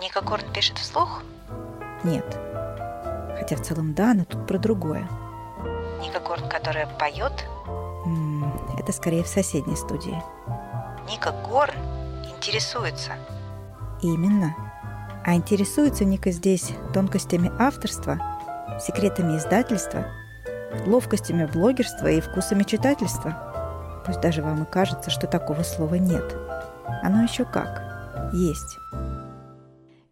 Ника Корн пишет вслух? Нет. Хотя в целом да, но тут про другое. Ника Корн, которая поет? Это скорее в соседней студии. Ника Горн интересуется. Именно. А интересуется Ника здесь тонкостями авторства, секретами издательства, ловкостями блогерства и вкусами читательства. Пусть даже вам и кажется, что такого слова нет. Оно еще как. Есть.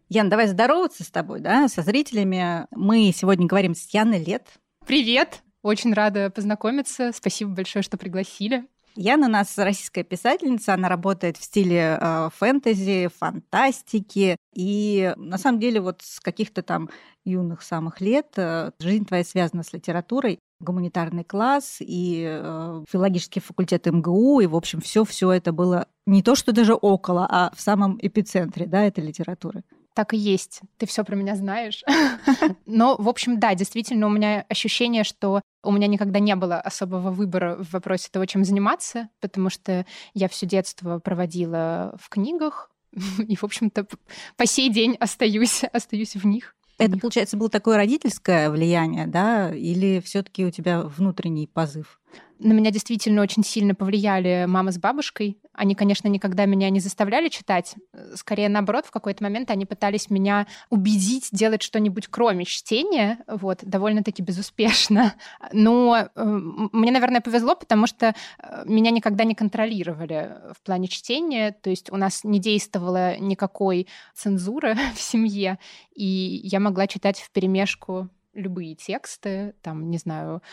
Ян, давай здороваться с тобой, да, со зрителями. Мы сегодня говорим с Яной Лет. Привет! Очень рада познакомиться. Спасибо большое, что пригласили. Яна у нас российская писательница, она работает в стиле э, фэнтези, фантастики. И на самом деле вот с каких-то там юных самых лет э, жизнь твоя связана с литературой гуманитарный класс и э, филологический факультет МГУ, и, в общем, все все это было не то, что даже около, а в самом эпицентре да, этой литературы. Так и есть. Ты все про меня знаешь. Но, в общем, да, действительно, у меня ощущение, что у меня никогда не было особого выбора в вопросе того, чем заниматься, потому что я все детство проводила в книгах, и, в общем-то, по сей день остаюсь, остаюсь в них. Это, получается, было такое родительское влияние, да, или все-таки у тебя внутренний позыв? На меня действительно очень сильно повлияли мама с бабушкой. Они, конечно, никогда меня не заставляли читать. Скорее, наоборот, в какой-то момент они пытались меня убедить делать что-нибудь кроме чтения, вот, довольно-таки безуспешно. Но э, мне, наверное, повезло, потому что э, меня никогда не контролировали в плане чтения, то есть у нас не действовала никакой цензуры в семье, и я могла читать в перемешку любые тексты, там, не знаю,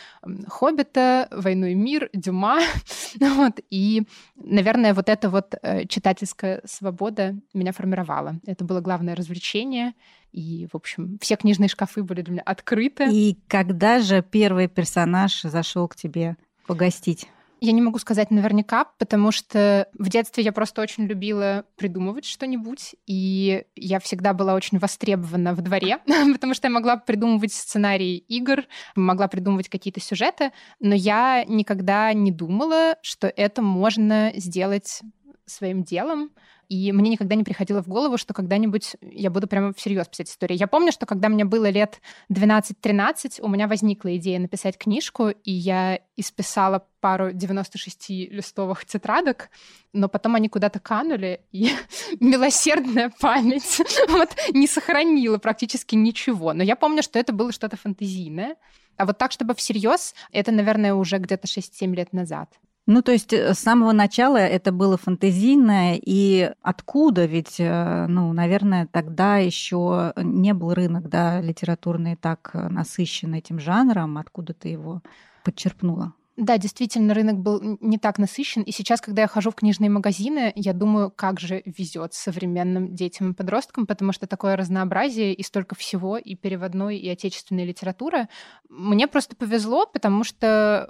«Хоббита», «Войну и мир», «Дюма». вот, и, наверное, вот эта вот э, читательская свобода меня формировала. Это было главное развлечение. И, в общем, все книжные шкафы были для меня открыты. И когда же первый персонаж зашел к тебе погостить? Я не могу сказать наверняка, потому что в детстве я просто очень любила придумывать что-нибудь, и я всегда была очень востребована в дворе, потому что я могла придумывать сценарии игр, могла придумывать какие-то сюжеты, но я никогда не думала, что это можно сделать своим делом. И мне никогда не приходило в голову, что когда-нибудь я буду прямо всерьез писать истории. Я помню, что когда мне было лет 12-13, у меня возникла идея написать книжку, и я исписала пару 96-листовых тетрадок, но потом они куда-то канули, и милосердная память вот, не сохранила практически ничего. Но я помню, что это было что-то фантазийное. А вот так, чтобы всерьез, это, наверное, уже где-то 6-7 лет назад. Ну, то есть э, с самого начала это было фантазийное, и откуда? Ведь, э, ну, наверное, тогда еще не был рынок, да, литературный так насыщен этим жанром. Откуда ты его подчерпнула? Да, действительно, рынок был не так насыщен. И сейчас, когда я хожу в книжные магазины, я думаю, как же везет современным детям и подросткам, потому что такое разнообразие и столько всего, и переводной, и отечественной литературы. Мне просто повезло, потому что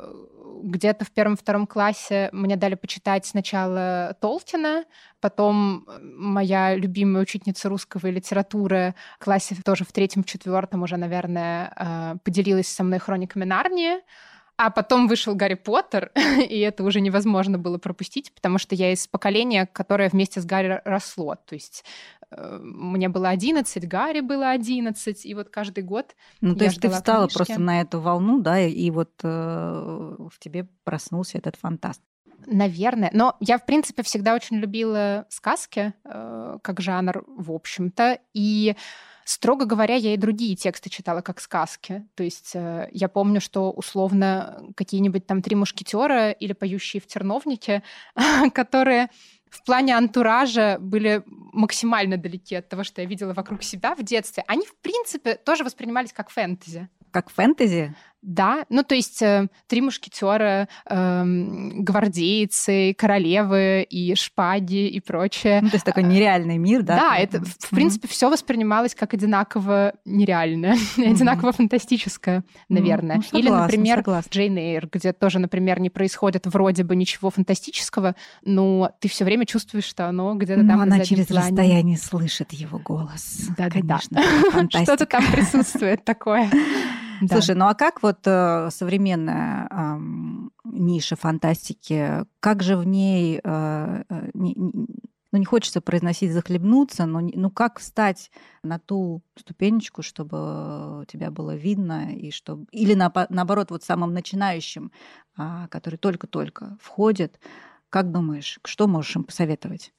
где-то в первом-втором классе мне дали почитать сначала Толкина, потом моя любимая учительница русского и литературы в классе тоже в третьем-четвертом уже, наверное, э, поделилась со мной хрониками Нарнии. А потом вышел Гарри Поттер, и это уже невозможно было пропустить, потому что я из поколения, которое вместе с Гарри росло. То есть э, мне было 11, Гарри было 11, и вот каждый год Ну, то есть ты встала книжки. просто на эту волну, да, и вот э, в тебе проснулся этот фантаст. Наверное. Но я, в принципе, всегда очень любила сказки э, как жанр, в общем-то. И Строго говоря, я и другие тексты читала как сказки. То есть э, я помню, что условно какие-нибудь там три мушкетера или поющие в терновнике, которые в плане антуража были максимально далеки от того, что я видела вокруг себя в детстве, они, в принципе, тоже воспринимались как фэнтези. Как фэнтези? Да, ну то есть э, три мушкетера, э, гвардейцы, королевы и шпаги и прочее. Ну, то есть такой нереальный мир, да? Да, это в принципе все воспринималось как одинаково нереальное, одинаково фантастическое, наверное. Ну, согласна, Или, например, согласна. Джейн Эйр, где тоже, например, не происходит вроде бы ничего фантастического, но ты все время чувствуешь, что оно где-то Но там на она через плане. расстояние слышит его голос. Да-да-да. Конечно. Что-то там присутствует такое. Да. Слушай, ну а как вот э, современная ам, ниша фантастики, как же в ней э, э, не- не- ну, не хочется произносить захлебнуться, но ну, как встать на ту ступенечку, чтобы тебя было видно, и чтобы... или на, наоборот, вот самым начинающим, а, который только-только входит, как думаешь, что можешь им посоветовать?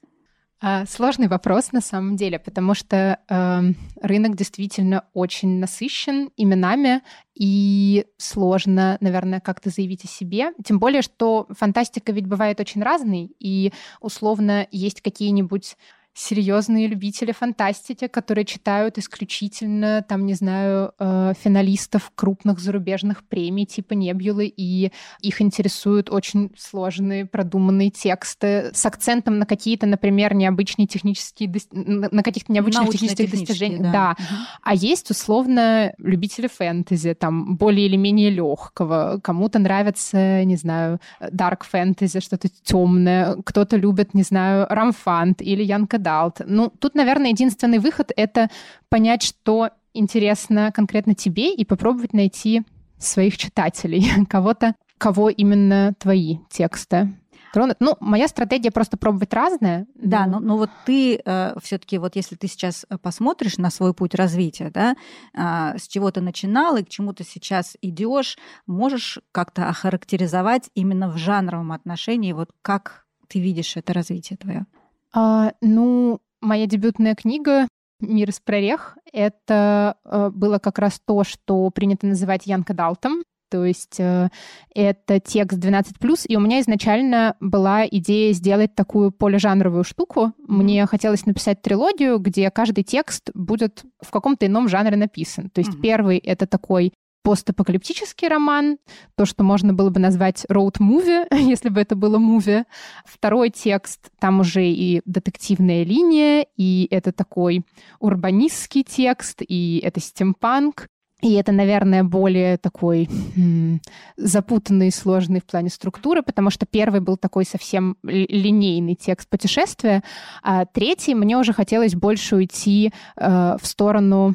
А, сложный вопрос на самом деле, потому что э, рынок действительно очень насыщен именами, и сложно, наверное, как-то заявить о себе. Тем более, что фантастика ведь бывает очень разной, и условно есть какие-нибудь серьезные любители фантастики, которые читают исключительно, там, не знаю, э, финалистов крупных зарубежных премий типа Небюлы, и их интересуют очень сложные, продуманные тексты с акцентом на какие-то, например, необычные технические, на каких-то необычных технических достижениях. Да. да. Угу. А есть, условно, любители фэнтези, там, более или менее легкого. Кому-то нравится, не знаю, дарк фэнтези, что-то темное. Кто-то любит, не знаю, рамфант или Янка adult. Ну, тут, наверное, единственный выход — это понять, что интересно конкретно тебе, и попробовать найти своих читателей, кого-то, кого именно твои тексты тронут. Ну, моя стратегия просто пробовать разное. Да, но, но вот ты э, все-таки, вот если ты сейчас посмотришь на свой путь развития, да, э, с чего ты начинал и к чему ты сейчас идешь, можешь как-то охарактеризовать именно в жанровом отношении, вот как ты видишь это развитие твое? А, ну, моя дебютная книга «Мир из прорех» — это э, было как раз то, что принято называть Янка Далтом. То есть э, это текст 12+, и у меня изначально была идея сделать такую полежанровую штуку. Мне хотелось написать трилогию, где каждый текст будет в каком-то ином жанре написан. То есть mm-hmm. первый — это такой постапокалиптический роман, то, что можно было бы назвать роуд-муви, если бы это было муви. Второй текст, там уже и детективная линия, и это такой урбанистский текст, и это стимпанк, и это, наверное, более такой м- запутанный и сложный в плане структуры, потому что первый был такой совсем линейный текст путешествия, а третий мне уже хотелось больше уйти э, в сторону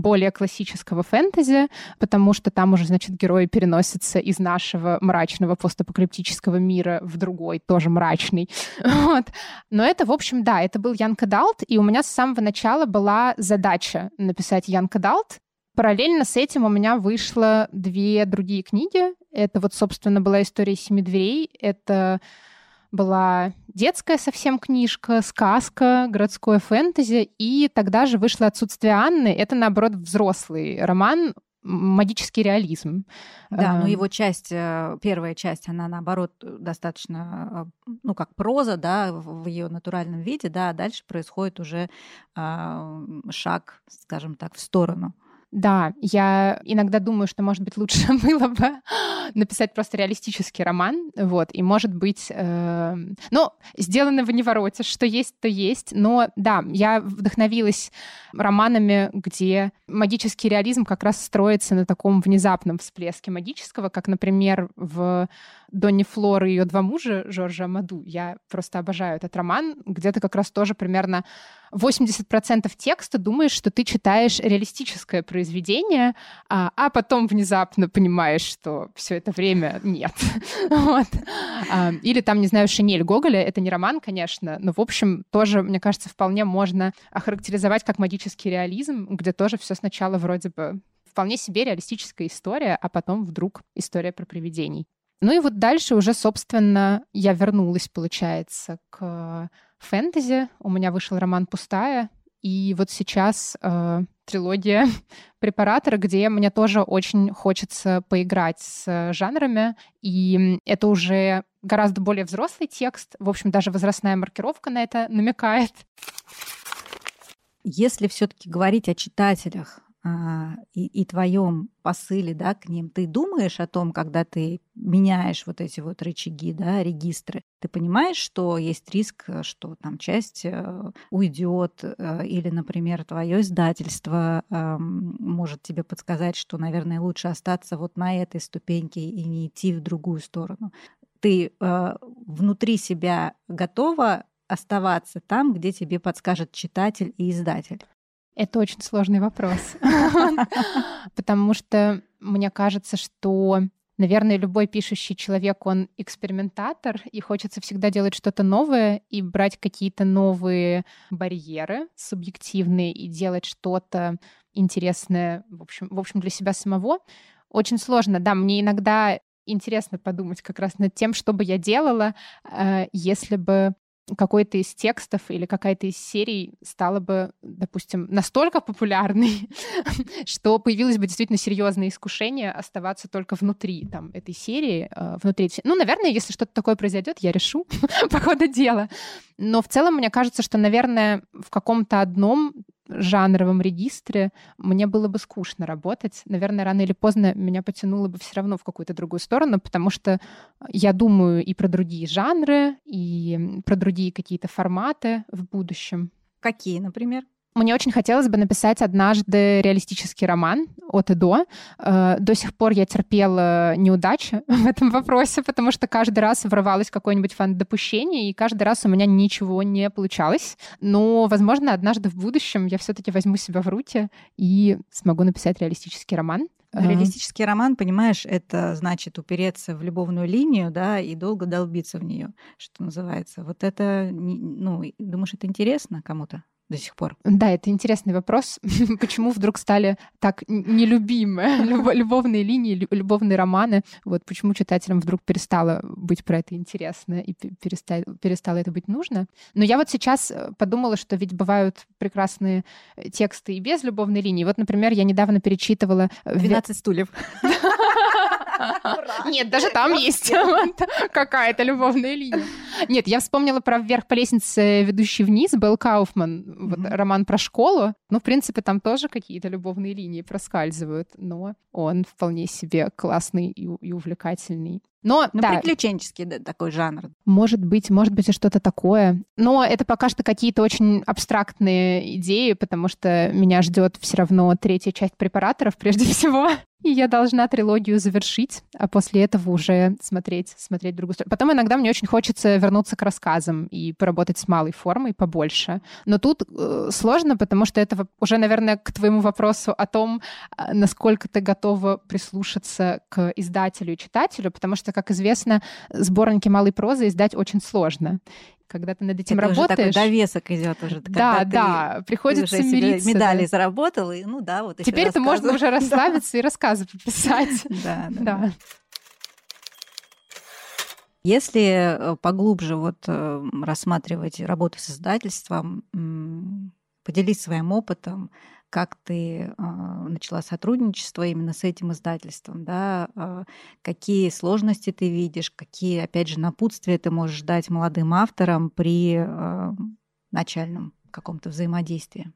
более классического фэнтези, потому что там уже, значит, герои переносятся из нашего мрачного постапокалиптического мира в другой, тоже мрачный. Вот. Но это, в общем, да, это был Young Adult, и у меня с самого начала была задача написать Young Adult. Параллельно с этим у меня вышло две другие книги. Это вот, собственно, была история «Семи дверей». Это была детская совсем книжка, сказка, городское фэнтези, и тогда же вышло «Отсутствие Анны». Это, наоборот, взрослый роман, магический реализм. Да, но эм. его часть, э, первая часть, она наоборот достаточно, э, ну как проза, да, в ее натуральном виде, да, а дальше происходит уже а, шаг, скажем так, в сторону. Да, я иногда думаю, что, может быть, лучше было бы написать просто реалистический роман, вот, и, может быть, э, ну, сделано в невороте, что есть, то есть, но, да, я вдохновилась романами, где магический реализм как раз строится на таком внезапном всплеске магического, как, например, в Донни Флор и ее два мужа Жоржа Амаду. Я просто обожаю этот роман, где ты как раз тоже примерно 80% текста думаешь, что ты читаешь реалистическое произведение, а, а потом внезапно понимаешь, что все это время нет. вот. а, или там, не знаю, Шинель Гоголя, это не роман, конечно, но, в общем, тоже, мне кажется, вполне можно охарактеризовать как магический реализм, где тоже все сначала вроде бы вполне себе реалистическая история, а потом вдруг история про привидений. Ну и вот дальше уже, собственно, я вернулась, получается, к фэнтези. У меня вышел роман «Пустая», и вот сейчас э, трилогия препаратора, где мне тоже очень хочется поиграть с жанрами. И это уже гораздо более взрослый текст. В общем, даже возрастная маркировка на это намекает. Если все-таки говорить о читателях, и, и твоем посыле да, к ним, ты думаешь о том, когда ты меняешь вот эти вот рычаги, да, регистры, ты понимаешь, что есть риск, э, что там часть э, уйдет, э, или, например, твое издательство может тебе подсказать, что, наверное, лучше остаться вот на этой ступеньке и не идти в другую сторону. Ты внутри себя готова оставаться там, где тебе подскажет читатель и издатель. Это очень сложный вопрос. Потому что мне кажется, что Наверное, любой пишущий человек, он экспериментатор, и хочется всегда делать что-то новое и брать какие-то новые барьеры субъективные и делать что-то интересное, в общем, в общем, для себя самого. Очень сложно. Да, мне иногда интересно подумать как раз над тем, что бы я делала, э, если бы какой-то из текстов или какая-то из серий стала бы, допустим, настолько популярной, что появилось бы действительно серьезное искушение оставаться только внутри там, этой серии, э, внутри... Ну, наверное, если что-то такое произойдет, я решу по ходу дела. Но в целом, мне кажется, что, наверное, в каком-то одном жанровом регистре мне было бы скучно работать. Наверное, рано или поздно меня потянуло бы все равно в какую-то другую сторону, потому что я думаю и про другие жанры, и про другие какие-то форматы в будущем. Какие, например? Мне очень хотелось бы написать однажды реалистический роман от и до. Э, до сих пор я терпела неудачи в этом вопросе, потому что каждый раз врывалось какое-нибудь фан-допущение, и каждый раз у меня ничего не получалось. Но, возможно, однажды в будущем я все-таки возьму себя в руки и смогу написать реалистический роман. Реалистический роман, понимаешь, это значит упереться в любовную линию, да, и долго долбиться в нее, что называется. Вот это, ну, думаешь, это интересно кому-то? До сих пор? Да, это интересный вопрос. Почему вдруг стали так нелюбимы любовные линии, любовные романы? Вот почему читателям вдруг перестало быть про это интересно и перестало, перестало это быть нужно? Но я вот сейчас э, подумала, что ведь бывают прекрасные тексты и без любовной линии. Вот, например, я недавно перечитывала... 12 э, стульев. Нет, даже там есть какая-то любовная линия. Нет, я вспомнила про «Вверх по лестнице, ведущий вниз», Белл Кауфман, роман про школу. Ну, в принципе, там тоже какие-то любовные линии проскальзывают, но он вполне себе классный и, и увлекательный. Но, ну, да. приключенческий да, такой жанр. Может быть, может быть, и что-то такое. Но это пока что какие-то очень абстрактные идеи, потому что меня ждет все равно третья часть препараторов прежде всего. И я должна трилогию завершить, а после этого уже смотреть, смотреть другую сторону. Потом иногда мне очень хочется вернуться к рассказам и поработать с малой формой побольше. Но тут э, сложно, потому что это уже, наверное, к твоему вопросу о том, а, насколько ты готова прислушаться к издателю и читателю, потому что, как известно, сборники малой прозы издать очень сложно когда ты над этим это работаешь. Уже такой довесок идет уже. Да, да, приходится ты уже мириться. медали да. заработал, и ну да, вот Теперь это можно уже расслабиться и рассказы пописать. Да, да. Если э, поглубже вот э, рассматривать работу с издательством, поделись своим опытом, как ты э, начала сотрудничество именно с этим издательством, да, э, какие сложности ты видишь, какие, опять же, напутствия ты можешь дать молодым авторам при э, начальном каком-то взаимодействии.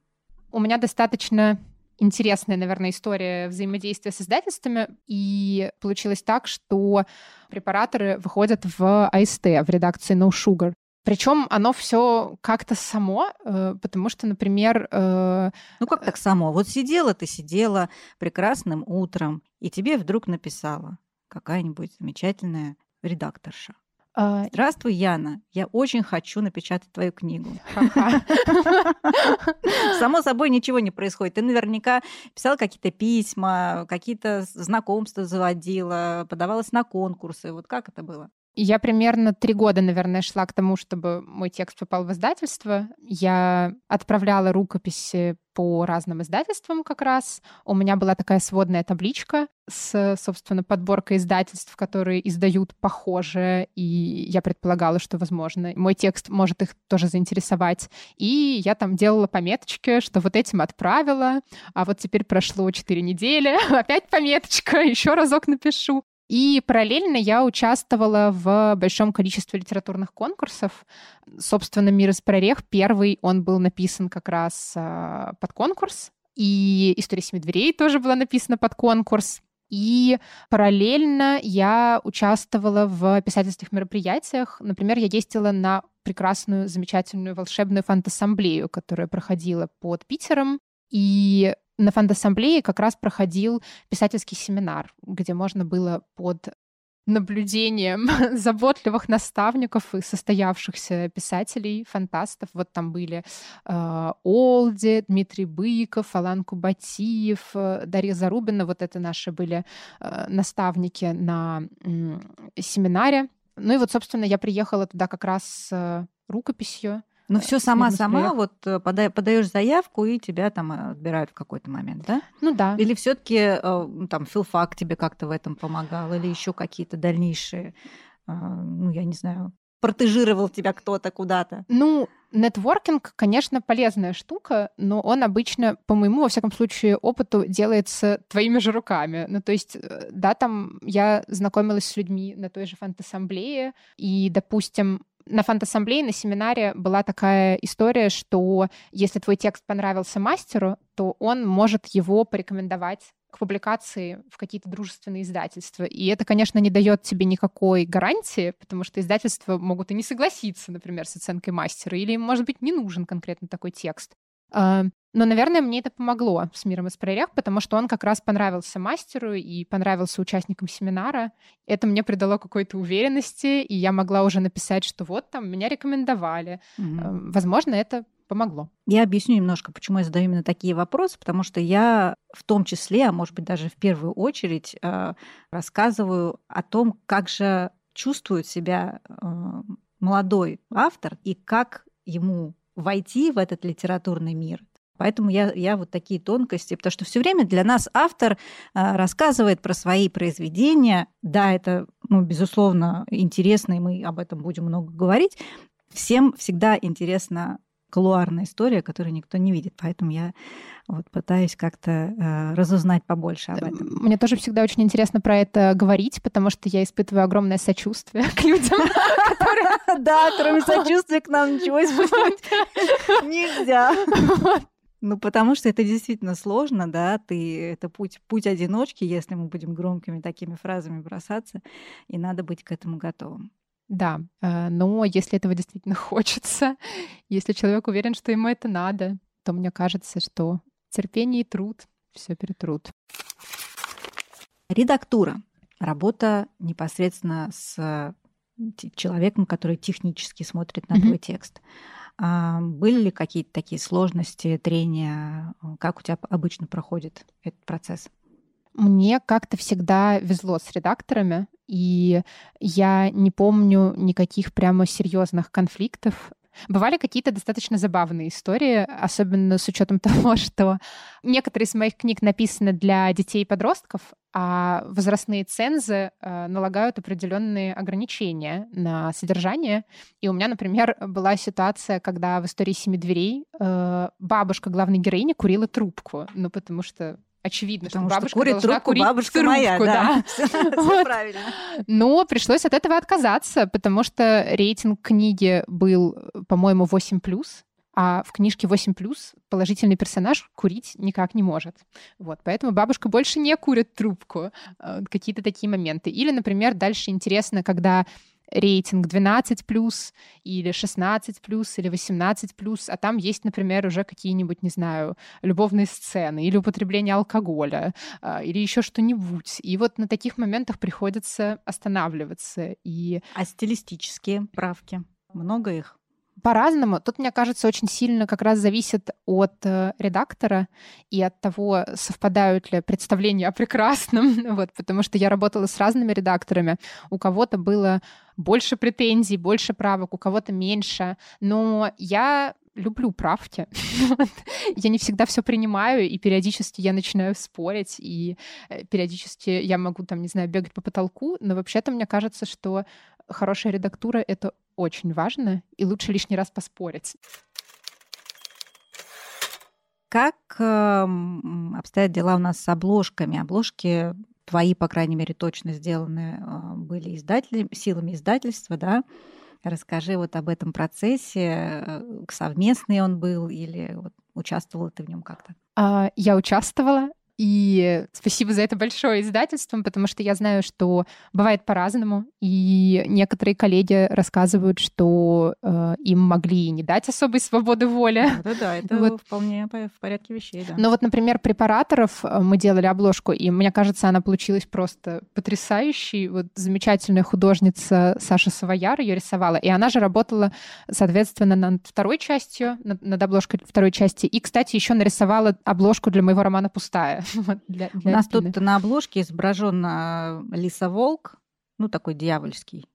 У меня достаточно интересная, наверное, история взаимодействия с издательствами. И получилось так, что препараторы выходят в АСТ, в редакции No Sugar. Причем оно все как-то само, э, потому что, например... Э, ну как так само? Вот сидела ты, сидела прекрасным утром, и тебе вдруг написала какая-нибудь замечательная редакторша. А, Здравствуй, Яна. Я очень хочу напечатать твою книгу. Само собой ничего не происходит. Ты наверняка писала какие-то письма, какие-то знакомства заводила, подавалась на конкурсы. Вот как это было? Я примерно три года, наверное, шла к тому, чтобы мой текст попал в издательство. Я отправляла рукописи по разным издательствам как раз. У меня была такая сводная табличка с, собственно, подборкой издательств, которые издают похожее, и я предполагала, что, возможно, мой текст может их тоже заинтересовать. И я там делала пометочки, что вот этим отправила, а вот теперь прошло четыре недели, опять пометочка, еще разок напишу. И параллельно я участвовала в большом количестве литературных конкурсов. Собственно, «Мир из прорех» первый, он был написан как раз э, под конкурс. И «История семи дверей» тоже была написана под конкурс. И параллельно я участвовала в писательских мероприятиях. Например, я ездила на прекрасную, замечательную волшебную фантассамблею, которая проходила под Питером. И на фан-ассамблее как раз проходил писательский семинар, где можно было под наблюдением заботливых наставников и состоявшихся писателей, фантастов. Вот там были э, Олди, Дмитрий Быков, Алан Кубатиев, э, Дарья Зарубина. Вот это наши были э, наставники на э, семинаре. Ну и вот, собственно, я приехала туда как раз с рукописью ну, все сама-сама, вот э, подаешь заявку, и тебя там э, отбирают в какой-то момент, да? Ну да. Или все-таки э, там филфак тебе как-то в этом помогал, или еще какие-то дальнейшие, ну, я не знаю, протежировал тебя кто-то куда-то? Ну, нетворкинг, конечно, полезная штука, но он обычно, по моему, во всяком случае, опыту делается твоими же руками. Ну, то есть, да, там я знакомилась с людьми на той же фант-ассамблее, и, допустим, на фант-ассамблее, на семинаре была такая история, что если твой текст понравился мастеру, то он может его порекомендовать к публикации в какие-то дружественные издательства. И это, конечно, не дает тебе никакой гарантии, потому что издательства могут и не согласиться, например, с оценкой мастера, или может быть, не нужен конкретно такой текст. А, но, наверное, мне это помогло с «Миром из прорях», потому что он как раз понравился мастеру и понравился участникам семинара. Это мне придало какой-то уверенности, и я могла уже написать, что вот там меня рекомендовали. Mm-hmm. Возможно, это помогло. Я объясню немножко, почему я задаю именно такие вопросы, потому что я в том числе, а может быть даже в первую очередь, э, рассказываю о том, как же чувствует себя э, молодой автор и как ему войти в этот литературный мир. Поэтому я, я вот такие тонкости, потому что все время для нас автор а, рассказывает про свои произведения. Да, это, ну, безусловно, интересно, и мы об этом будем много говорить. Всем всегда интересна колуарная история, которую никто не видит. Поэтому я вот пытаюсь как-то э, разузнать побольше об этом. Мне тоже всегда очень интересно про это говорить, потому что я испытываю огромное сочувствие к людям, Да, кроме сочувствия к нам ничего испытывать нельзя. Ну, потому что это действительно сложно, да, ты, это путь, путь одиночки, если мы будем громкими такими фразами бросаться, и надо быть к этому готовым. Да, э, но если этого действительно хочется, если человек уверен, что ему это надо, то мне кажется, что терпение и труд все перетрут. Редактура. Работа непосредственно с человеком, который технически смотрит на mm-hmm. твой текст. А были ли какие-то такие сложности, трения? Как у тебя обычно проходит этот процесс? Мне как-то всегда везло с редакторами, и я не помню никаких прямо серьезных конфликтов. Бывали какие-то достаточно забавные истории, особенно с учетом того, что некоторые из моих книг написаны для детей и подростков, а возрастные цензы э, налагают определенные ограничения на содержание. И у меня, например, была ситуация, когда в истории семи дверей э, бабушка главной героини курила трубку, ну потому что очевидно, Потому что бабушка курит должна трубку, курить бабушка трубку, моя, да. да. Все Вот. правильно. Но пришлось от этого отказаться, потому что рейтинг книги был, по-моему, 8+, а в книжке 8+, положительный персонаж курить никак не может. Вот, поэтому бабушка больше не курит трубку. Э, Какие-то такие моменты. Или, например, дальше интересно, когда рейтинг 12 плюс или 16 плюс или 18 плюс, а там есть, например, уже какие-нибудь, не знаю, любовные сцены или употребление алкоголя а, или еще что-нибудь. И вот на таких моментах приходится останавливаться. И... А стилистические правки? Много их? По-разному. Тут, мне кажется, очень сильно как раз зависит от э, редактора и от того, совпадают ли представления о прекрасном. вот, потому что я работала с разными редакторами. У кого-то было больше претензий, больше правок, у кого-то меньше. Но я люблю правки. я не всегда все принимаю, и периодически я начинаю спорить, и э, периодически я могу, там, не знаю, бегать по потолку, но вообще-то мне кажется, что хорошая редактура — это очень важно, и лучше лишний раз поспорить. Как э, обстоят дела у нас с обложками? Обложки твои, по крайней мере, точно сделаны э, были издателями, силами издательства, да? Расскажи вот об этом процессе. Э, совместный он был или вот участвовала ты в нем как-то? А, я участвовала, И спасибо за это большое издательством, потому что я знаю, что бывает по-разному. И некоторые коллеги рассказывают, что э, им могли не дать особой свободы воли. Да-да, это вот. вполне в порядке вещей, да. Но вот, например, препараторов э, мы делали обложку, и мне кажется, она получилась просто потрясающей. Вот замечательная художница Саша Савояр ее рисовала, и она же работала, соответственно, над второй частью, над, над обложкой второй части. И, кстати, еще нарисовала обложку для моего романа «Пустая». для, для У нас спины. тут на обложке изображен а, лисоволк, ну, такой дьявольский.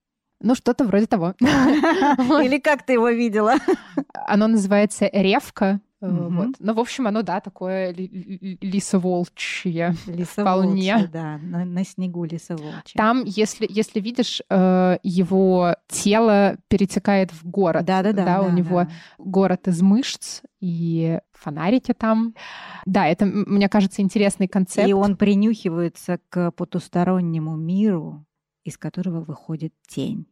Ну, что-то вроде того. Или как ты его видела? Оно называется «Ревка». Угу. Вот. Ну, в общем, оно, да, такое лисоволчье. Лисоволчье, да, на, на снегу лисоволчье. Там, если, если видишь, э, его тело перетекает в город. Да-да-да. Да, у него да. город из мышц, и фонарики там. Да, это, мне кажется, интересный концепт. И он принюхивается к потустороннему миру, из которого выходит тень.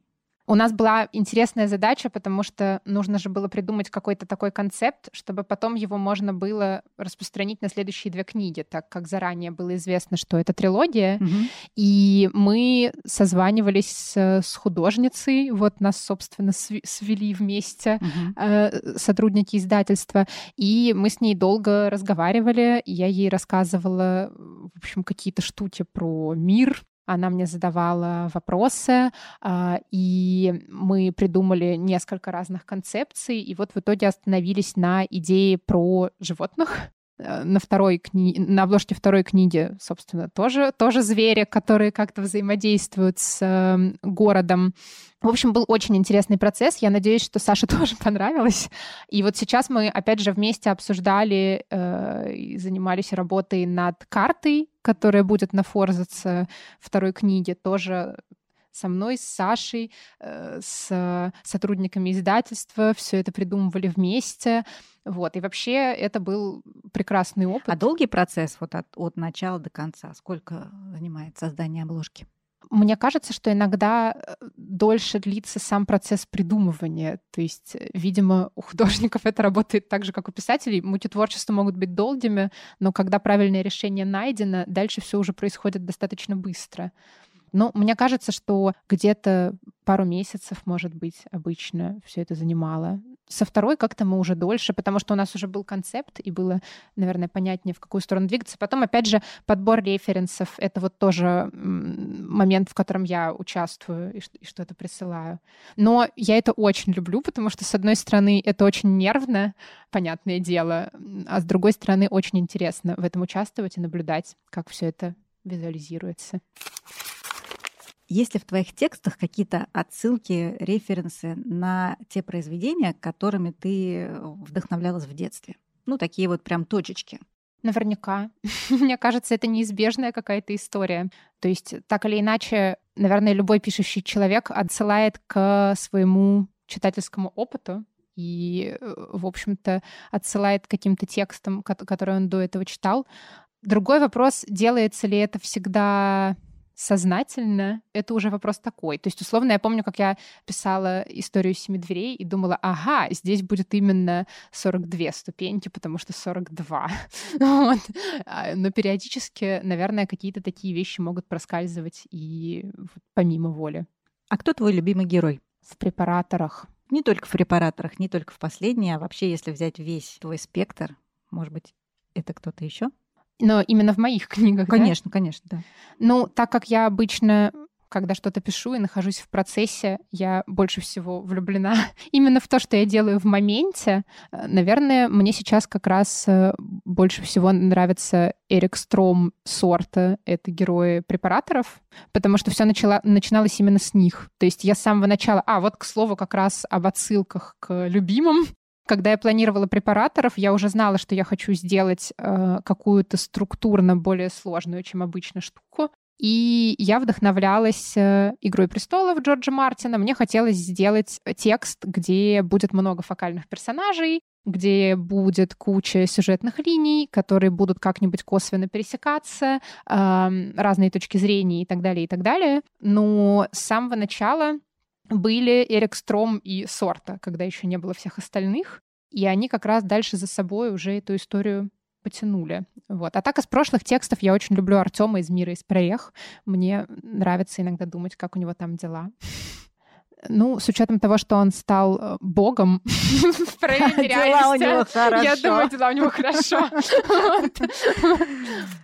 У нас была интересная задача, потому что нужно же было придумать какой-то такой концепт, чтобы потом его можно было распространить на следующие две книги, так как заранее было известно, что это трилогия. Угу. И мы созванивались с, с художницей, вот нас, собственно, свели вместе угу. э, сотрудники издательства, и мы с ней долго разговаривали, я ей рассказывала, в общем, какие-то штуки про мир, она мне задавала вопросы, а, и мы придумали несколько разных концепций, и вот в итоге остановились на идее про животных. Э, на второй кни... на обложке второй книги, собственно, тоже, тоже звери, которые как-то взаимодействуют с э, городом. В общем, был очень интересный процесс. Я надеюсь, что Саше тоже понравилось. И вот сейчас мы, опять же, вместе обсуждали э, и занимались работой над картой, которая будет на Форзаце второй книге. Тоже со мной, с Сашей, э, с сотрудниками издательства. Все это придумывали вместе. Вот. И вообще это был прекрасный опыт. А долгий процесс вот от, от начала до конца? Сколько занимает создание обложки? Мне кажется, что иногда э, дольше длится сам процесс придумывания. То есть, э, видимо, у художников это работает так же, как у писателей. Мультитворчества могут быть долгими, но когда правильное решение найдено, дальше все уже происходит достаточно быстро. Но мне кажется, что где-то пару месяцев, может быть, обычно все это занимало. Со второй как-то мы уже дольше, потому что у нас уже был концепт, и было, наверное, понятнее, в какую сторону двигаться. Потом, опять же, подбор референсов — это вот тоже момент, в котором я участвую и, что-то присылаю. Но я это очень люблю, потому что, с одной стороны, это очень нервно, понятное дело, а с другой стороны, очень интересно в этом участвовать и наблюдать, как все это визуализируется. Есть ли в твоих текстах какие-то отсылки, референсы на те произведения, которыми ты вдохновлялась в детстве? Ну, такие вот прям точечки. Наверняка. Мне кажется, это неизбежная какая-то история. То есть, так или иначе, наверное, любой пишущий человек отсылает к своему читательскому опыту и, э, в общем-то, отсылает каким-то текстам, которые он до этого читал. Другой вопрос, делается ли это всегда сознательно, это уже вопрос такой. То есть, условно, я помню, как я писала историю «Семи дверей» и думала, ага, здесь будет именно 42 ступеньки, потому что 42. вот. А, но периодически, наверное, какие-то такие вещи могут проскальзывать и помимо воли. А кто твой любимый герой? В препараторах. Не только в препараторах, не только в последней, а вообще, если взять весь твой спектр, может быть, это кто-то еще? Но именно в моих книгах. Конечно, да? конечно, да. Ну, так как я обычно когда что-то пишу и нахожусь в процессе, я больше всего влюблена именно в то, что я делаю в моменте. Э, наверное, мне сейчас как раз э, больше всего нравится Эрик Стром сорта. Это герои препараторов, потому что все начало, начиналось именно с них. То есть я с самого начала... А, вот, к слову, как раз об отсылках к любимым. Когда я планировала препараторов, я уже знала, что я хочу сделать э, какую-то структурно более сложную, чем обычно штуку. И я вдохновлялась э, «Игрой престолов» Джорджа Мартина. Мне хотелось сделать текст, где будет много фокальных персонажей, где будет куча сюжетных линий, которые будут как-нибудь косвенно пересекаться, разные точки зрения и так далее, и так далее. Но с самого начала были Эрик Стром и Сорта, когда еще не было всех остальных. И они как раз дальше за собой уже эту историю потянули. Вот. А так из прошлых текстов я очень люблю Артема из «Мира из прорех». Мне нравится иногда думать, как у него там дела. Ну, с учетом того, что он стал э, богом в проявлении Дела у него хорошо. я думаю, дела у него хорошо.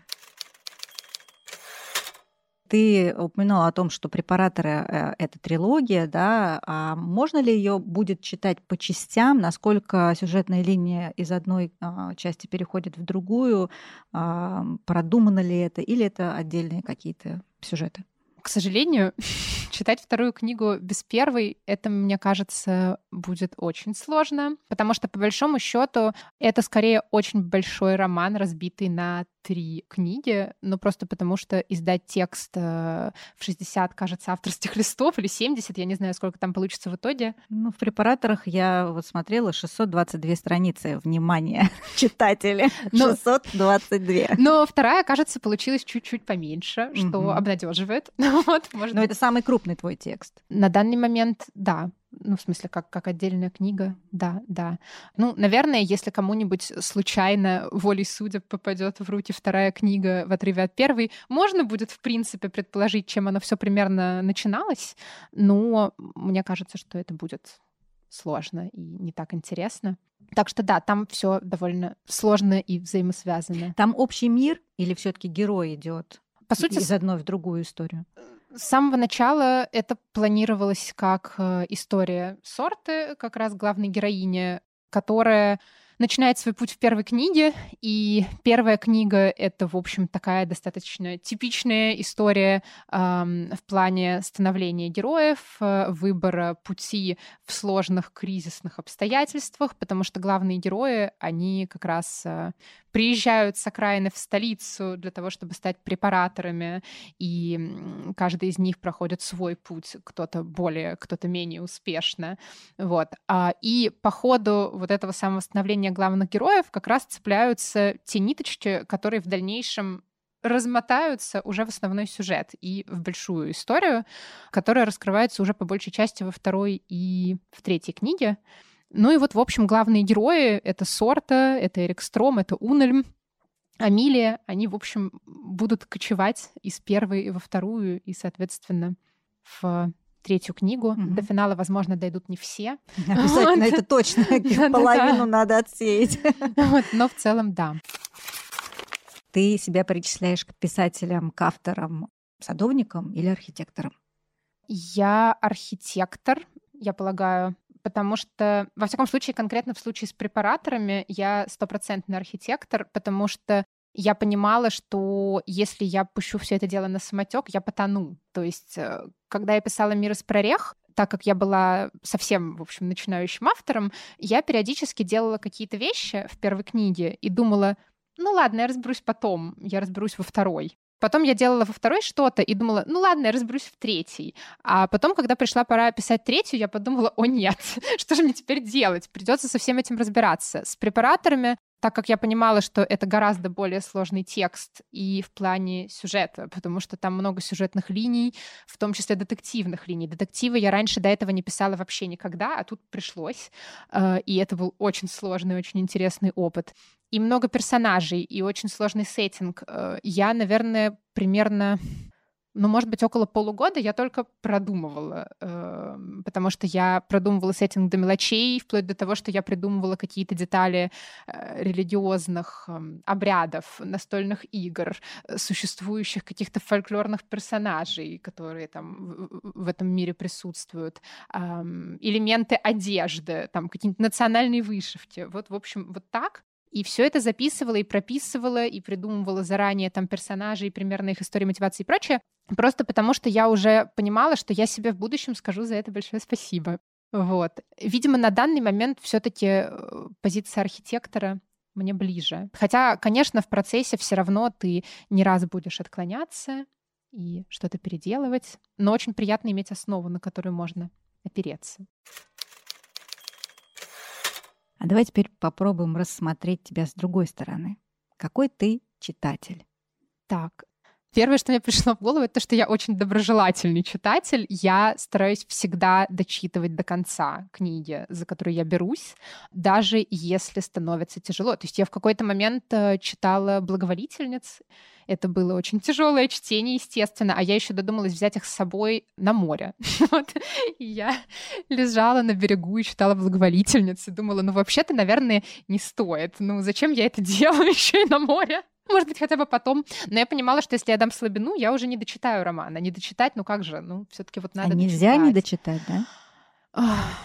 Ты упомянула о том, что препараторы э, это трилогия, да? А можно ли ее будет читать по частям? Насколько сюжетная линия из одной а, части переходит в другую? А, продумано ли это? Или это отдельные какие-то сюжеты? К сожалению, читать вторую книгу без первой, это, мне кажется, будет очень сложно, потому что, по большому счету, это скорее очень большой роман, разбитый на три книги, но просто потому что издать текст э, в 60, кажется, авторских листов или 70, я не знаю, сколько там получится в итоге. Ну, в препараторах я вот смотрела 622 страницы. Внимание, читатели, Но- 622. Но вторая, кажется, получилась чуть-чуть поменьше, что обнадеживает. Вот, может Но быть. это самый крупный твой текст. На данный момент, да. Ну, в смысле, как, как отдельная книга, да, да. Ну, наверное, если кому-нибудь случайно волей судеб попадет в руки вторая книга в отрыве от первой, можно будет, в принципе, предположить, чем оно все примерно начиналось, но мне кажется, что это будет сложно и не так интересно. Так что да, там все довольно сложно и взаимосвязано. Там общий мир или все-таки герой идет По сути, из одной в другую историю? С самого начала это планировалось как э, история сорты, как раз главной героини, которая начинает свой путь в первой книге, и первая книга — это, в общем, такая достаточно типичная история ам, в плане становления героев, э, выбора пути в сложных кризисных обстоятельствах, потому что главные герои, они как раз э, приезжают с окраины в столицу для того, чтобы стать препараторами, и каждый из них проходит свой путь, кто-то более, кто-то менее успешно. Вот. А, И по ходу вот этого самого становления главных героев как раз цепляются те ниточки, которые в дальнейшем размотаются уже в основной сюжет и в большую историю, которая раскрывается уже по большей части во второй и в третьей книге. Ну и вот, в общем, главные герои — это Сорта, это Эрик Стром, это Унельм, Амилия, они, в общем, будут кочевать из первой во вторую и, соответственно, в третью книгу. Мгм. До финала, возможно, дойдут не все, Обязательно, это точно. Половину надо отсеять. Но в целом, да. Ты себя причисляешь к писателям, к авторам, садовникам или архитекторам? Я архитектор, я полагаю, потому что, во всяком случае, конкретно в случае с препараторами, я стопроцентный архитектор, потому что я понимала, что если я пущу все это дело на самотек, я потону. То есть, э, когда я писала «Мир из прорех», так как я была совсем, в общем, начинающим автором, я периодически делала какие-то вещи в первой книге и думала, ну ладно, я разберусь потом, я разберусь во второй. Потом я делала во второй что-то и думала, ну ладно, я разберусь в третьей. А потом, когда пришла пора писать третью, я подумала, о нет, что же мне теперь делать? Придется со всем этим разбираться. С препараторами, так как я понимала, что это гораздо более сложный текст и в плане сюжета, потому что там много сюжетных линий, в том числе детективных линий. Детективы я раньше до этого не писала вообще никогда, а тут пришлось. Э, И это был очень сложный, очень интересный опыт и много персонажей, и очень сложный сеттинг. Э, Я, наверное, примерно, ну, может быть, около полугода я только продумывала, э, потому что я продумывала сеттинг до мелочей, вплоть до того, что я придумывала какие-то детали э, религиозных эм, обрядов, настольных игр, э, существующих каких-то фольклорных персонажей, которые там в- в этом мире присутствуют, ам, элементы одежды, там какие-нибудь национальные вышивки. Вот, в общем, вот так. И все это записывала и прописывала, и придумывала заранее там персонажей, примерно их истории, мотивации и прочее. Просто потому, что я уже понимала, что я себе в будущем скажу за это большое спасибо. Вот. Видимо, на данный момент все-таки позиция архитектора мне ближе. Хотя, конечно, в процессе все равно ты не раз будешь отклоняться и что-то переделывать, но очень приятно иметь основу, на которую можно опереться. А давай теперь попробуем рассмотреть тебя с другой стороны. Какой ты читатель? Так, Первое, что мне пришло в голову, это то, что я очень доброжелательный читатель. Я стараюсь всегда дочитывать до конца книги, за которую я берусь, даже если становится тяжело. То есть я в какой-то момент э, читала «Благоволительниц», это было очень тяжелое чтение, естественно, а я еще додумалась взять их с собой на море. Вот. И я лежала на берегу и читала благоволительницы, думала, ну вообще-то, наверное, не стоит. Ну зачем я это делаю еще и на море? Может быть, хотя бы потом. Но я понимала, что если я дам слабину, я уже не дочитаю романа. Не дочитать, ну как же, ну все-таки вот надо. А нельзя дочитать. не дочитать, да?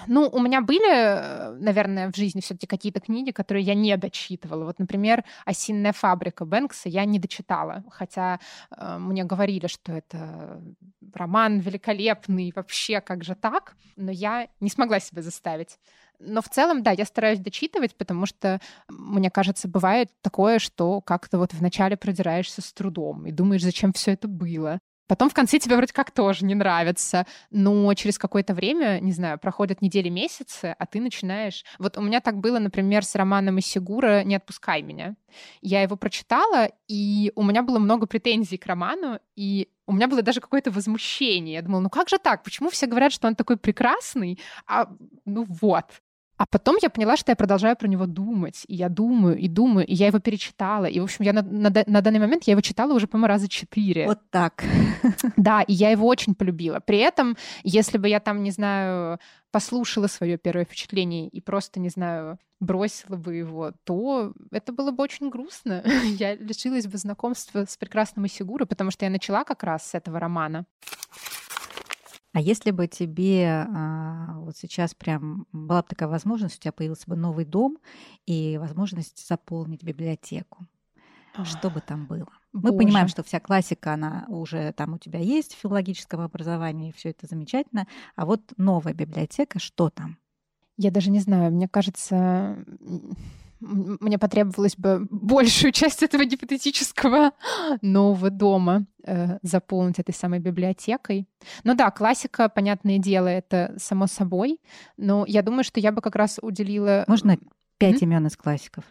Ну, у меня были, наверное, в жизни все-таки какие-то книги, которые я не дочитывала. Вот, например, «Осинная фабрика» Бэнкса я не дочитала, хотя э, мне говорили, что это роман великолепный, вообще как же так, но я не смогла себя заставить. Но в целом, да, я стараюсь дочитывать, потому что, мне кажется, бывает такое, что как-то вот вначале продираешься с трудом и думаешь, зачем все это было. Потом в конце тебе вроде как тоже не нравится, но через какое-то время, не знаю, проходят недели, месяцы, а ты начинаешь... Вот у меня так было, например, с романом Исигура «Не отпускай меня». Я его прочитала, и у меня было много претензий к роману, и у меня было даже какое-то возмущение. Я думала, ну как же так? Почему все говорят, что он такой прекрасный? А ну вот. А потом я поняла, что я продолжаю про него думать. И я думаю, и думаю, и я его перечитала. И, в общем, я на, на, на данный момент я его читала уже, по-моему, раза четыре. Вот так. Да, и я его очень полюбила. При этом, если бы я там, не знаю, послушала свое первое впечатление и просто, не знаю, бросила бы его, то это было бы очень грустно. я лишилась бы знакомства с прекрасным Исигурой, потому что я начала как раз с этого романа. А если бы тебе а, вот сейчас прям была бы такая возможность, у тебя появился бы новый дом и возможность заполнить библиотеку, что бы там было? Мы Боже. понимаем, что вся классика, она уже там у тебя есть в филологическом образовании, все это замечательно. А вот новая библиотека, что там? Я даже не знаю, мне кажется, мне потребовалось бы большую часть этого гипотетического нового дома э, заполнить этой самой библиотекой. Ну да, классика, понятное дело, это само собой, но я думаю, что я бы как раз уделила... Можно пять mm-hmm. имен из классиков?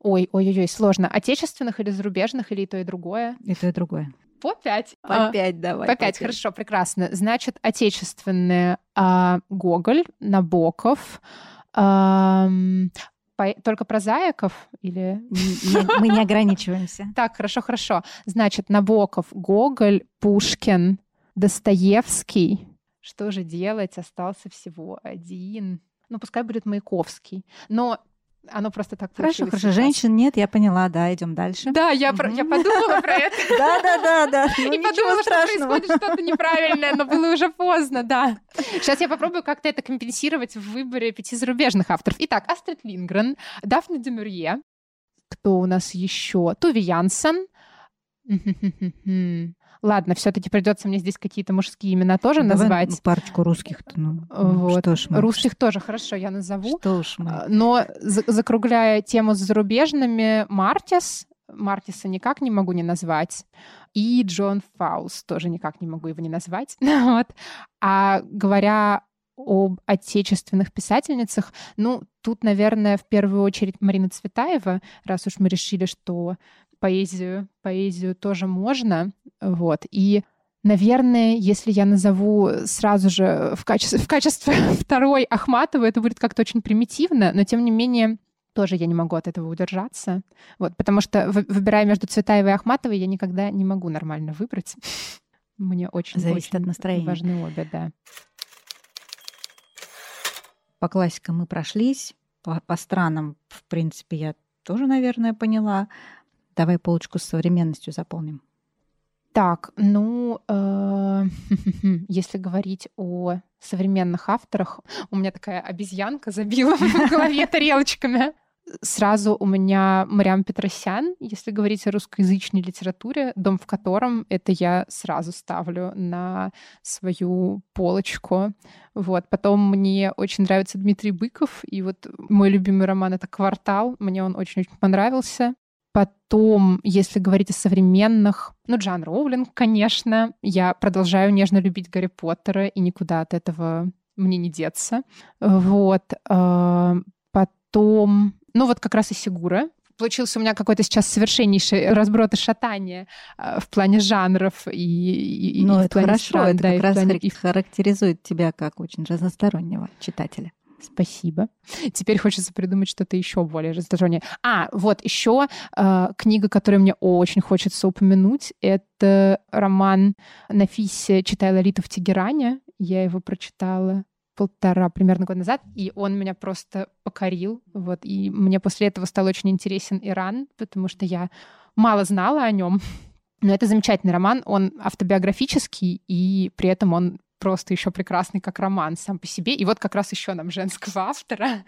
Ой, ой-ой-ой, сложно. Отечественных или зарубежных, или и то, и другое? И то, и другое. По пять. По а, пять давай. По пять, по хорошо, прекрасно. Значит, отечественные а, Гоголь, Набоков, а, по... только про заяков или... Мы не ограничиваемся. Так, хорошо, хорошо. Значит, Набоков, Гоголь, Пушкин, Достоевский. Что же делать? Остался всего один. Ну, пускай будет Маяковский. Но оно просто так Хорошо, хорошо. Женщин нет, я поняла, да, идем дальше. Да, я, про, я подумала про это. Да, да, да, да. Ну, и подумала, что происходит что-то неправильное, но было уже поздно, да. Сейчас я попробую как-то это компенсировать в выборе пяти зарубежных авторов. Итак, Астрид Лингрен, Дафна Демюрье, кто у нас еще? Туви Янсен, Ладно, все-таки придется мне здесь какие-то мужские имена тоже Давай назвать. Ну, парочку русских. Ну, вот. Что ж мы, русских что... тоже хорошо, я назову. Что уж мы. А, но закругляя тему с зарубежными, Мартис, Мартиса никак не могу не назвать. И Джон Фаус тоже никак не могу его не назвать. вот. А говоря об отечественных писательницах, ну, тут, наверное, в первую очередь Марина Цветаева, раз уж мы решили, что поэзию, поэзию тоже можно, вот, и Наверное, если я назову сразу же в качестве, в качестве второй Ахматовой, это будет как-то очень примитивно, но тем не менее тоже я не могу от этого удержаться. Вот, потому что, выбирая между Цветаевой и Ахматовой, я никогда не могу нормально выбрать. Мне очень, Зависит очень от настроения. важны обе, да. По классикам мы прошлись, по, по странам, в принципе, я тоже, наверное, поняла. Давай полочку с современностью заполним. Так, ну, э, если говорить о современных авторах, у меня такая обезьянка забила в голове тарелочками. Сразу у меня Мариам Петросян, если говорить о русскоязычной литературе, дом в котором это я сразу ставлю на свою полочку. Вот. Потом мне очень нравится Дмитрий Быков, и вот мой любимый роман — это «Квартал». Мне он очень-очень понравился. Потом, если говорить о современных, ну, Джан Роулинг, конечно. Я продолжаю нежно любить Гарри Поттера, и никуда от этого мне не деться. Вот. А, потом, ну, вот как раз и Сигура, получился у меня какой-то сейчас совершеннейший разброд и шатание э, в плане жанров и, и, ну, и это в плане хорошо, стран, это да, как раз плане... характеризует тебя как очень разностороннего читателя. Спасибо. Теперь хочется придумать что-то еще более разностороннее. А, вот еще э, книга, которую мне очень хочется упомянуть, это роман Нафиси «Читай Лолиту в Тегеране». Я его прочитала полтора примерно года назад, и он меня просто покорил. Вот, и мне после этого стал очень интересен Иран, потому что я мало знала о нем. Но это замечательный роман, он автобиографический, и при этом он просто еще прекрасный как роман сам по себе. И вот как раз еще нам женского автора.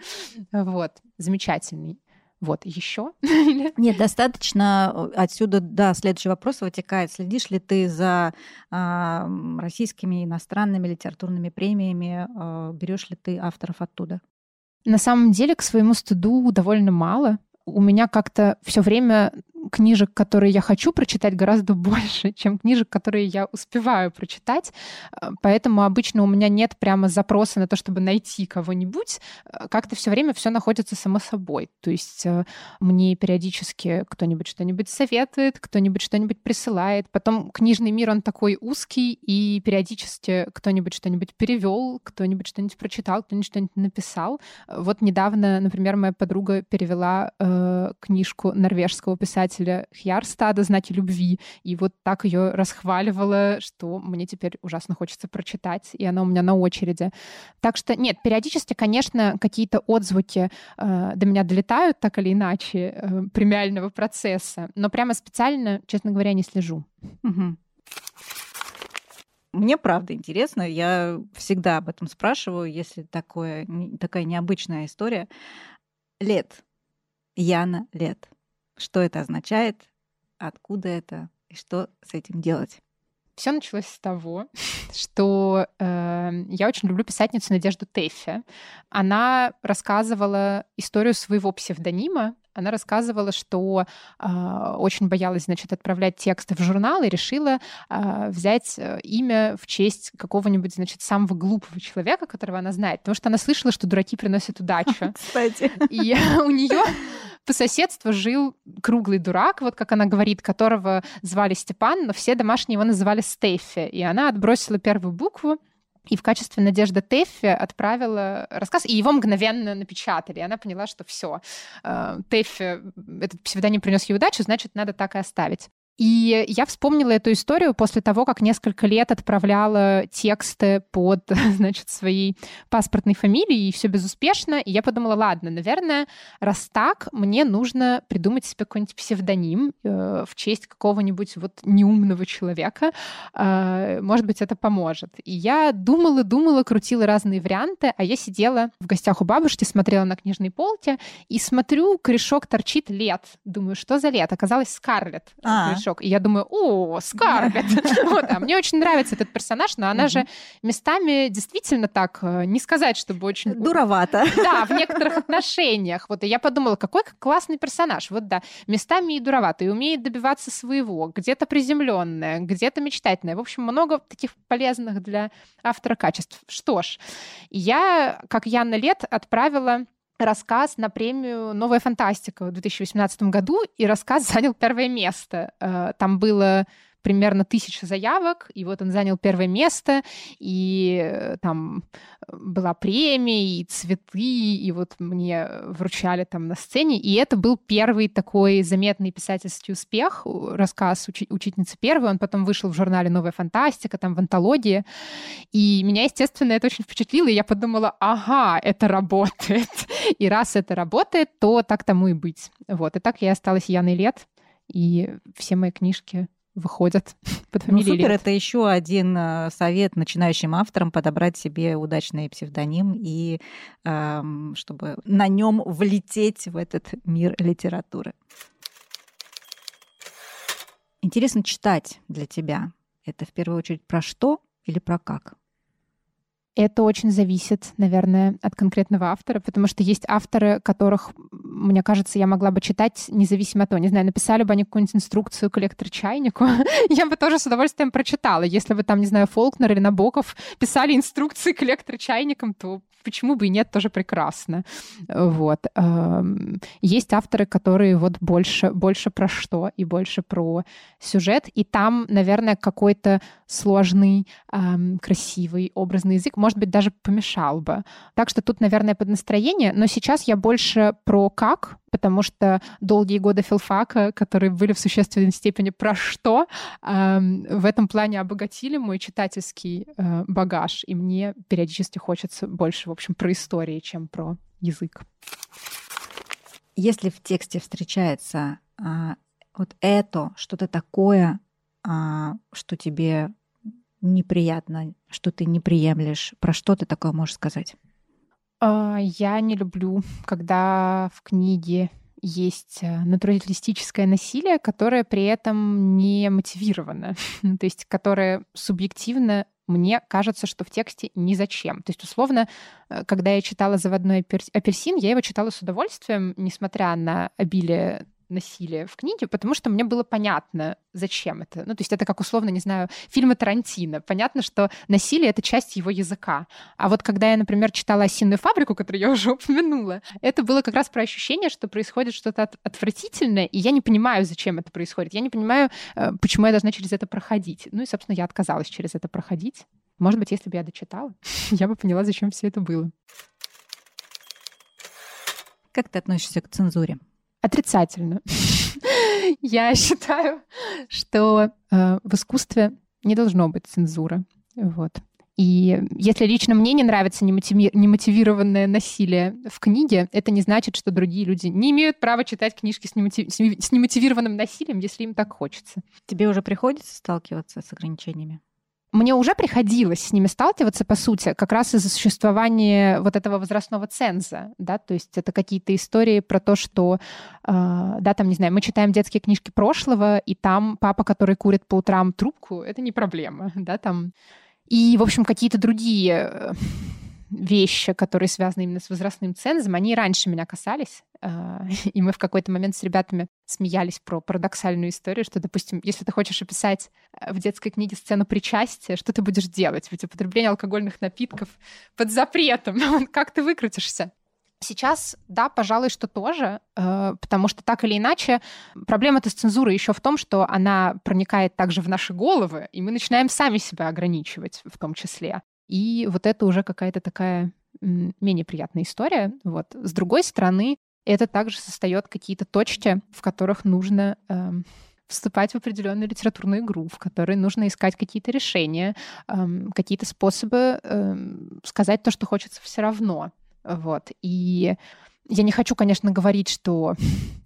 Вот, замечательный. Вот, еще? Нет, достаточно. Отсюда, да, следующий вопрос вытекает. Следишь ли ты за э, российскими иностранными литературными премиями? Э, берешь ли ты авторов оттуда? На самом деле, к своему стыду довольно мало. У меня как-то все время книжек, которые я хочу прочитать, гораздо больше, чем книжек, которые я успеваю прочитать. Э, поэтому обычно у меня нет прямо запроса на то, чтобы найти кого-нибудь. Э, как-то все время все находится само собой. То есть э, мне периодически кто-нибудь что-нибудь советует, кто-нибудь что-нибудь присылает. Потом книжный мир, он такой узкий, и периодически кто-нибудь что-нибудь перевел, кто-нибудь что-нибудь прочитал, кто-нибудь что-нибудь написал. Вот недавно, например, моя подруга перевела э, книжку норвежского писателя писателя Хьярстада «Знаки любви», и вот так ее расхваливала, что мне теперь ужасно хочется прочитать, и она у меня на очереди. Так что нет, периодически, конечно, какие-то отзвуки э, до меня долетают так или иначе э, премиального процесса, но прямо специально, честно говоря, не слежу. Угу. Мне правда интересно, я всегда об этом спрашиваю, если такое, такая необычная история. Лет. Яна Лет. Что это означает? Откуда это? И что с этим делать? Все началось с того, что э, я очень люблю писательницу Надежду Тэффи. Она рассказывала историю своего псевдонима. Она рассказывала, что э, очень боялась, значит, отправлять тексты в журнал и решила э, взять имя в честь какого-нибудь, значит, самого глупого человека, которого она знает, потому что она слышала, что дураки приносят удачу. Кстати. И у нее по соседству жил круглый дурак, вот как она говорит, которого звали Степан, но все домашние его называли Стефи. И она отбросила первую букву, и в качестве Надежды Тэффи отправила рассказ, и его мгновенно напечатали. И она поняла, что все, э, Тэффи, этот псевдоним принес ей удачу, значит, надо так и оставить. И я вспомнила эту историю после того, как несколько лет отправляла тексты под, значит, своей паспортной фамилией, и все безуспешно. И я подумала, ладно, наверное, раз так, мне нужно придумать себе какой-нибудь псевдоним э, в честь какого-нибудь вот неумного человека. Э, может быть, это поможет. И я думала, думала, крутила разные варианты, а я сидела в гостях у бабушки, смотрела на книжной полке, и смотрю, корешок торчит лет. Думаю, что за лет? Оказалось, Скарлетт. А корешок. И я думаю, о, Скарлетт. вот, а мне очень нравится этот персонаж, но она же местами действительно так, э, не сказать, чтобы очень... Дуровато. Да, в некоторых отношениях. Вот, и я подумала, какой классный персонаж. Вот, да, местами и дуровато, и умеет добиваться своего, где-то приземленная, где-то мечтательная. В общем, много таких полезных для автора качеств. Что ж, я, как Яна Лет, отправила рассказ на премию «Новая фантастика» в 2018 году, и рассказ занял первое место. Э, там было примерно тысяча заявок, и вот он занял первое место, и э, там была премия, и цветы, и вот мне вручали там на сцене, и это был первый такой заметный писательский успех, рассказ учи- учительницы первой, он потом вышел в журнале «Новая фантастика», там в антологии, и меня, естественно, это очень впечатлило, и я подумала, ага, это работает, и раз это работает, то так тому и быть. Вот, и так я осталась Яной Лет, и все мои книжки выходят под фамилией. Ну, супер, это еще один э, совет начинающим авторам подобрать себе удачный псевдоним и эм, чтобы на нем влететь в этот мир литературы. Интересно читать для тебя. Это в первую очередь про что или про как? Это очень зависит, наверное, от конкретного автора, потому что есть авторы, которых мне кажется, я могла бы читать независимо от того. Не знаю, написали бы они какую-нибудь инструкцию к электрочайнику, я бы тоже с удовольствием прочитала. Если бы там, не знаю, Фолкнер или Набоков писали инструкции к электрочайникам, то почему бы и нет, тоже прекрасно. Вот. Есть авторы, которые вот больше, больше про что и больше про сюжет, и там, наверное, какой-то сложный, красивый, образный язык, может быть, даже помешал бы. Так что тут, наверное, под настроение, но сейчас я больше про как, потому что долгие годы филфака, которые были в существенной степени про что, э, в этом плане обогатили мой читательский э, багаж, и мне периодически хочется больше, в общем, про истории, чем про язык. Если в тексте встречается а, вот это, что-то такое, а, что тебе неприятно, что ты не приемлешь, про что ты такое можешь сказать? А, я не люблю, когда в книге есть э, натуралистическое насилие, которое при этом не мотивировано, то есть которое субъективно мне кажется, что в тексте ни зачем. То есть, условно, э, когда я читала «Заводной апельсин», я его читала с удовольствием, несмотря на обилие насилия в книге, потому что мне было понятно, зачем это. Ну, то есть это как условно, не знаю, фильмы Тарантино. Понятно, что насилие — это часть его языка. А вот когда я, например, читала «Осинную фабрику», которую я уже упомянула, это было как раз про ощущение, что происходит что-то от- отвратительное, и я не понимаю, зачем это происходит. Я не понимаю, э, почему я должна через это проходить. Ну и, собственно, я отказалась через это проходить. Может быть, если бы я дочитала, я бы поняла, зачем все это было. Как ты относишься к цензуре? Отрицательно. Я считаю, что э, в искусстве не должно быть цензуры. Вот. И если лично мне не нравится немотивированное насилие в книге, это не значит, что другие люди не имеют права читать книжки с, немотив... с немотивированным насилием, если им так хочется. Тебе уже приходится сталкиваться с ограничениями? Мне уже приходилось с ними сталкиваться, по сути, как раз из-за существования вот этого возрастного ценза, да, то есть это какие-то истории про то, что, э, да, там, не знаю, мы читаем детские книжки прошлого, и там папа, который курит по утрам трубку, это не проблема, да, там, и, в общем, какие-то другие э, вещи, которые связаны именно с возрастным цензом, они раньше меня касались. А, и мы в какой-то момент с ребятами смеялись про парадоксальную историю, что, допустим, если ты хочешь описать э, в детской книге сцену причастия, что ты будешь делать? Ведь употребление алкогольных напитков под запретом. Как ты выкрутишься? Сейчас, да, пожалуй, что тоже, э, потому что так или иначе проблема-то с цензурой еще в том, что она проникает также в наши головы, и мы начинаем сами себя ограничивать в том числе. И вот это уже какая-то такая менее приятная история. Вот. С другой стороны, это также создает какие-то точки, в которых нужно эм, вступать в определенную литературную игру, в которой нужно искать какие-то решения, эм, какие-то способы эм, сказать то, что хочется все равно. Вот. И я не хочу, конечно, говорить, что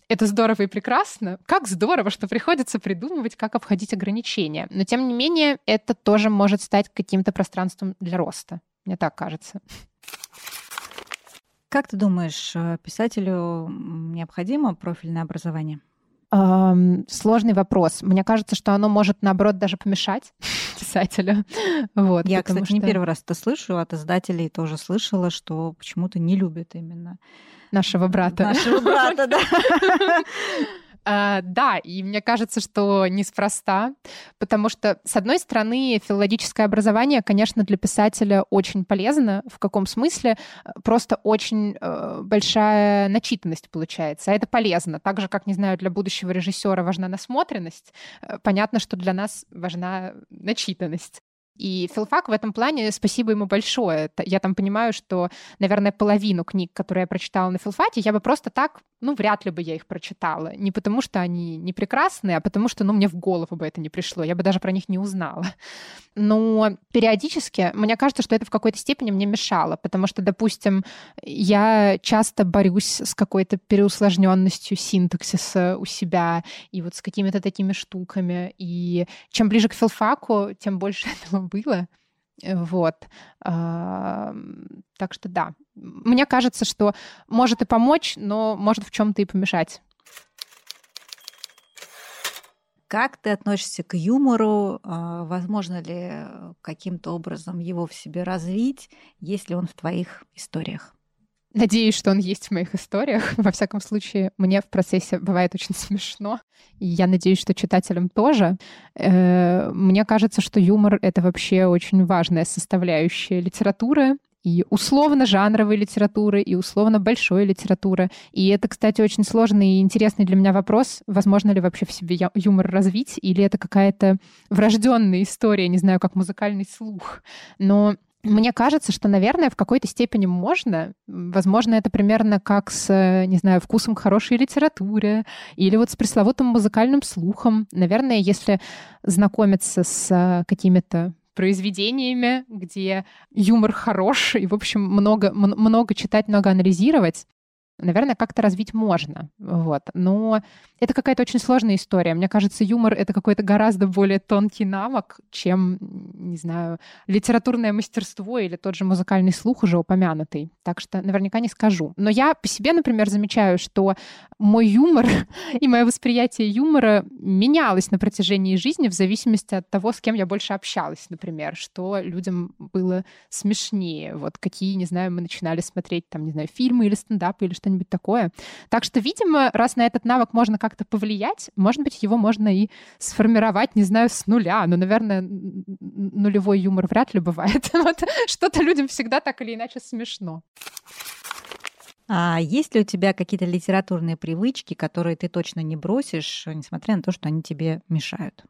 это здорово и прекрасно. Как здорово, что приходится придумывать, как обходить ограничения. Но, тем не менее, это тоже может стать каким-то пространством для роста. Мне так кажется. Как ты думаешь, э, писателю необходимо профильное образование? Сложный вопрос. Мне кажется, что оно может, наоборот, даже помешать писателю. Вот, Я, кстати, что... не первый раз это слышу, от издателей тоже слышала, что почему-то не любят именно нашего брата. Нашего брата, да. Uh, да, и мне кажется, что неспроста, потому что, с одной стороны, филологическое образование, конечно, для писателя очень полезно. В каком смысле? Просто очень uh, большая начитанность получается, а это полезно. Так же, как, не знаю, для будущего режиссера важна насмотренность, uh, понятно, что для нас важна начитанность. И филфак в этом плане, спасибо ему большое. Я там понимаю, что, наверное, половину книг, которые я прочитала на филфаке, я бы просто так, ну, вряд ли бы я их прочитала. Не потому, что они не прекрасные, а потому что, ну, мне в голову бы это не пришло. Я бы даже про них не узнала. Но периодически мне кажется, что это в какой-то степени мне мешало, потому что, допустим, я часто борюсь с какой-то переусложненностью синтаксиса у себя и вот с какими-то такими штуками. И чем ближе к филфаку, тем больше этого было. Э, вот. Так что да. Мне кажется, что может и помочь, но может в чем-то и помешать. Как ты относишься к юмору? А, возможно ли каким-то образом его в себе развить, если он в твоих историях? Надеюсь, что он есть в моих историях. Во всяком случае, мне в процессе бывает очень смешно. И я надеюсь, что читателям тоже. Э, мне кажется, что юмор — это вообще очень важная составляющая литературы и условно-жанровой литературы, и условно-большой литературы. И это, кстати, очень сложный и интересный для меня вопрос, возможно ли вообще в себе юмор развить, или это какая-то врожденная история, не знаю, как музыкальный слух. Но мне кажется, что, наверное, в какой-то степени можно. Возможно, это примерно как с, не знаю, вкусом к хорошей литературе или вот с пресловутым музыкальным слухом. Наверное, если знакомиться с какими-то произведениями, где юмор хорош, и, в общем, много, много читать, много анализировать, наверное, как-то развить можно. Вот. Но это какая-то очень сложная история. Мне кажется, юмор — это какой-то гораздо более тонкий навык, чем, не знаю, литературное мастерство или тот же музыкальный слух уже упомянутый. Так что наверняка не скажу. Но я по себе, например, замечаю, что мой юмор и мое восприятие юмора менялось на протяжении жизни в зависимости от того, с кем я больше общалась, например, что людям было смешнее. Вот какие, не знаю, мы начинали смотреть там, не знаю, фильмы или стендапы или что что-нибудь такое. Так что, видимо, раз на этот навык можно как-то повлиять, может быть, его можно и сформировать, не знаю, с нуля. Но, наверное, нулевой юмор вряд ли бывает. Вот что-то людям всегда так или иначе смешно. А есть ли у тебя какие-то литературные привычки, которые ты точно не бросишь, несмотря на то, что они тебе мешают?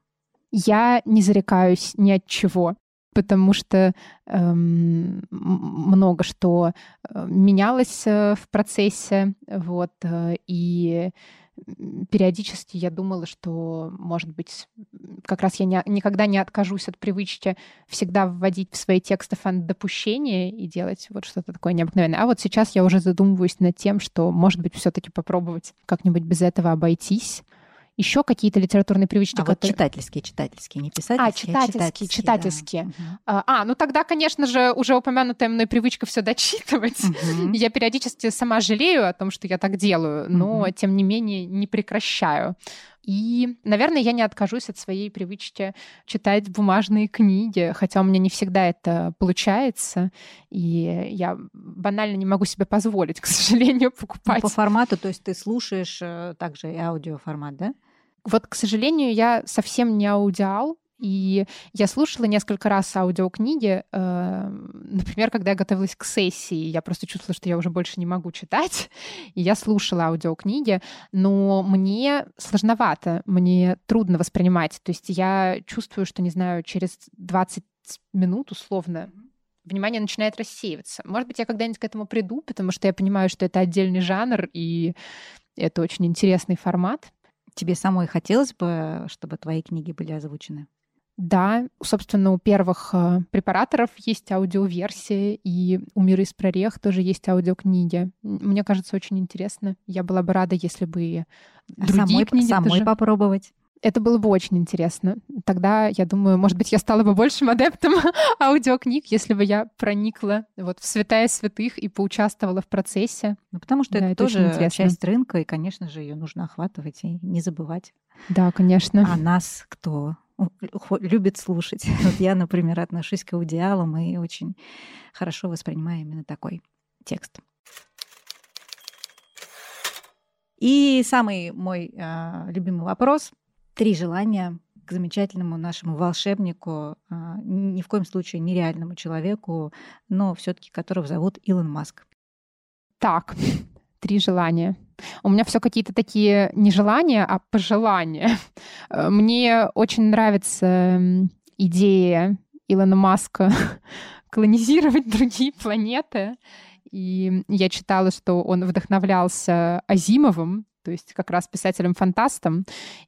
Я не зарекаюсь ни от чего потому что эм, много что э, менялось э, в процессе, вот, э, и периодически я думала, что, может быть, как раз я не, никогда не откажусь от привычки всегда вводить в свои тексты фан-допущения и делать вот что-то такое необыкновенное. А вот сейчас я уже задумываюсь над тем, что, может быть, все-таки попробовать как-нибудь без этого обойтись еще какие-то литературные привычки. А которые... вот читательские, читательские, не писательские, а, читательские, читательские. читательские. Да. А, ну тогда, конечно же, уже упомянутая мной привычка все дочитывать. Угу. Я периодически сама жалею о том, что я так делаю, но, угу. тем не менее, не прекращаю. И, наверное, я не откажусь от своей привычки читать бумажные книги, хотя у меня не всегда это получается, и я банально не могу себе позволить, к сожалению, покупать. Ну, по формату, то есть ты слушаешь э, также и аудиоформат, да? Вот, к сожалению, я совсем не аудиал, и я слушала несколько раз аудиокниги, э, например, когда я готовилась к сессии, я просто чувствовала, что я уже больше не могу читать, и я слушала аудиокниги, но мне сложновато, мне трудно воспринимать. То есть я чувствую, что, не знаю, через 20 минут условно внимание начинает рассеиваться. Может быть, я когда-нибудь к этому приду, потому что я понимаю, что это отдельный жанр, и это очень интересный формат. Тебе самой хотелось бы, чтобы твои книги были озвучены? Да, собственно, у первых э, препараторов есть аудиоверсии, и у «Мира из прорех» тоже есть аудиокниги. Мне кажется, очень интересно. Я была бы рада, если бы и а другие самой, книги самой тоже... попробовать. Это было бы очень интересно. Тогда, я думаю, может быть, я стала бы большим адептом аудиокниг, если бы я проникла вот в святая святых и поучаствовала в процессе. Ну, потому что да, это, это тоже часть рынка, и, конечно же, ее нужно охватывать и не забывать. Да, конечно. А нас кто любит слушать. Вот я, например, отношусь к аудиалам и очень хорошо воспринимаю именно такой текст. И самый мой э, любимый вопрос. Три желания к замечательному нашему волшебнику, э, ни в коем случае нереальному человеку, но все-таки которого зовут Илон Маск. Так, три желания. У меня все какие-то такие не желания, а пожелания. Э, мне очень нравится идея Илона Маска колонизировать другие планеты. И я читала, что он вдохновлялся Азимовым, то есть как раз писателем-фантастом.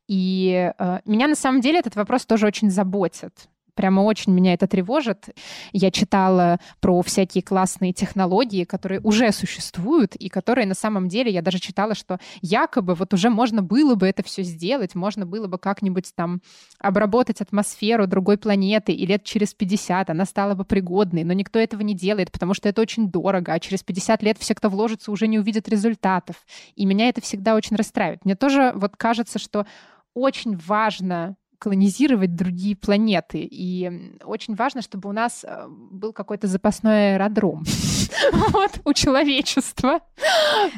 И э, меня на самом деле этот вопрос тоже очень заботит. Прямо очень меня это тревожит. Я читала про всякие классные технологии, которые уже существуют, и которые на самом деле, я даже читала, что якобы вот уже можно было бы это все сделать, можно было бы как-нибудь там обработать атмосферу другой планеты, и лет через 50 она стала бы пригодной, но никто этого не делает, потому что это очень дорого, а через 50 лет все, кто вложится, уже не увидят результатов. И меня это всегда очень расстраивает. Мне тоже вот кажется, что очень важно колонизировать другие планеты. И очень важно, чтобы у нас э, был какой-то запасной аэродром вот, у человечества.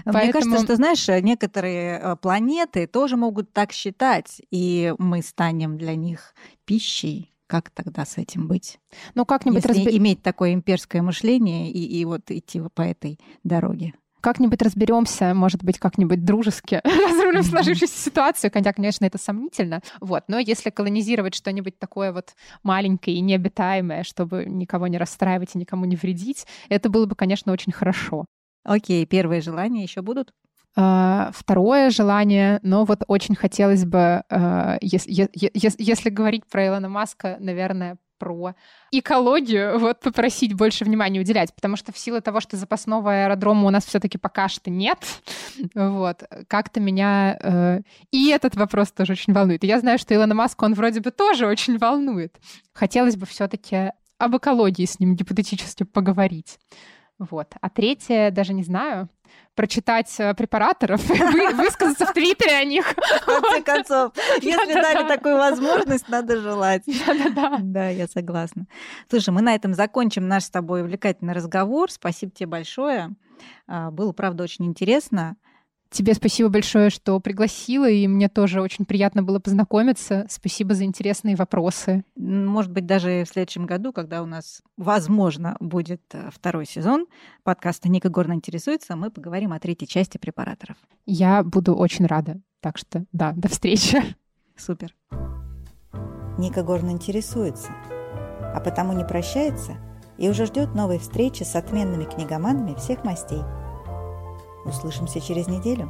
Мне кажется, что, знаешь, некоторые э, планеты тоже могут так считать, и мы станем для них пищей. Как тогда с этим быть? Ну, как-нибудь Если разби... иметь такое имперское мышление и, и вот идти по этой дороге. Как-нибудь разберемся, может быть, как-нибудь дружески разрулим сложившуюся ситуацию, хотя, конечно, это сомнительно. Вот. Но если колонизировать что-нибудь такое вот маленькое и необитаемое, чтобы никого не расстраивать и никому не вредить, это было бы, конечно, очень хорошо. Окей, первые желания еще будут? Uh, второе желание, но вот очень хотелось бы, если, если, если говорить про Илона Маска, наверное, про экологию вот попросить больше внимания уделять, потому что в силу того, что запасного аэродрома у нас все-таки пока что нет, вот, как-то меня э, и этот вопрос тоже очень волнует. Я знаю, что Илона Маск, он вроде бы тоже очень волнует. Хотелось бы все-таки об экологии с ним гипотетически поговорить. Вот. А третье, даже не знаю, прочитать э, препараторов и высказаться в Твиттере о них. В конце концов, если дали такую возможность, надо желать. Да, я согласна. Слушай, мы на этом закончим наш с тобой увлекательный разговор. Спасибо тебе большое. А, было, правда, очень интересно. Тебе спасибо большое, что пригласила, и мне тоже очень приятно было познакомиться. Спасибо за интересные вопросы. Может быть, даже в следующем году, когда у нас, возможно, будет э, второй сезон подкаста «Ника Горно интересуется», мы поговорим о третьей части препараторов. Я буду очень рада. Так что, да, до встречи. Супер. Ника Горно интересуется, а потому не прощается и уже ждет новой встречи с отменными книгоманами всех мастей – Услышимся через неделю.